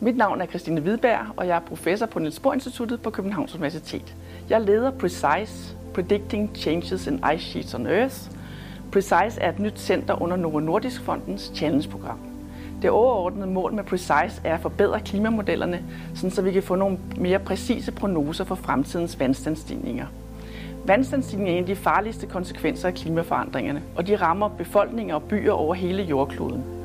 Mit navn er Christine Hvidberg, og jeg er professor på Niels Bohr Instituttet på Københavns Universitet. Jeg leder PRECISE, Predicting Changes in Ice Sheets on Earth. PRECISE er et nyt center under Novo Nordisk Fondens Challenge-program. Det overordnede mål med PRECISE er at forbedre klimamodellerne, så vi kan få nogle mere præcise prognoser for fremtidens vandstandsstigninger. Vandstandsstigning er en af de farligste konsekvenser af klimaforandringerne, og de rammer befolkninger og byer over hele jordkloden.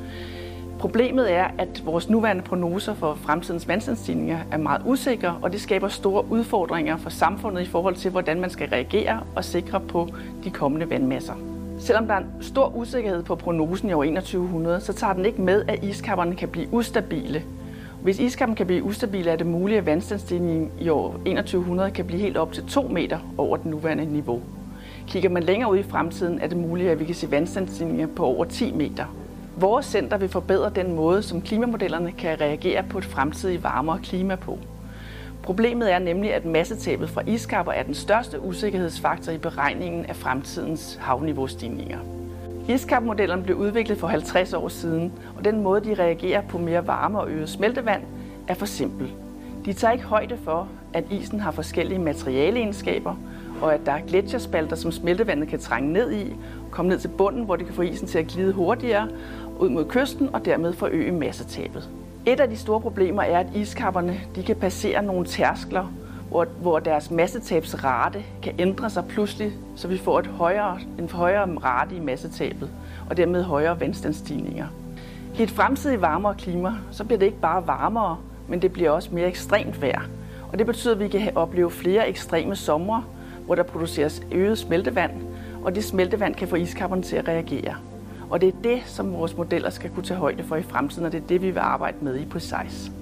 Problemet er, at vores nuværende prognoser for fremtidens vandstandsstigninger er meget usikre, og det skaber store udfordringer for samfundet i forhold til, hvordan man skal reagere og sikre på de kommende vandmasser. Selvom der er en stor usikkerhed på prognosen i år 2100, så tager den ikke med, at iskapperne kan blive ustabile. Hvis iskappen kan blive ustabile, er det muligt, at vandstandsstigningen i år 2100 kan blive helt op til 2 meter over det nuværende niveau. Kigger man længere ud i fremtiden, er det muligt, at vi kan se vandstandsstigninger på over 10 meter. Vores center vil forbedre den måde, som klimamodellerne kan reagere på et fremtidigt varmere klima på. Problemet er nemlig, at massetabet fra iskapper er den største usikkerhedsfaktor i beregningen af fremtidens havniveaustigninger. Iskapmodellerne blev udviklet for 50 år siden, og den måde, de reagerer på mere varme og øget smeltevand, er for simpel. De tager ikke højde for, at isen har forskellige materialeegenskaber, og at der er gletsjerspalter, som smeltevandet kan trænge ned i, komme ned til bunden, hvor det kan få isen til at glide hurtigere ud mod kysten og dermed forøge massetabet. Et af de store problemer er, at iskapperne de kan passere nogle tærskler, hvor, hvor deres massetabsrate kan ændre sig pludselig, så vi får et højere, en højere rate i massetabet, og dermed højere vandstandsstigninger. I et fremtidigt varmere klima, så bliver det ikke bare varmere, men det bliver også mere ekstremt vejr. Og det betyder, at vi kan opleve flere ekstreme somre, hvor der produceres øget smeltevand, og det smeltevand kan få iskapperne til at reagere. Og det er det, som vores modeller skal kunne tage højde for i fremtiden, og det er det, vi vil arbejde med i Precise.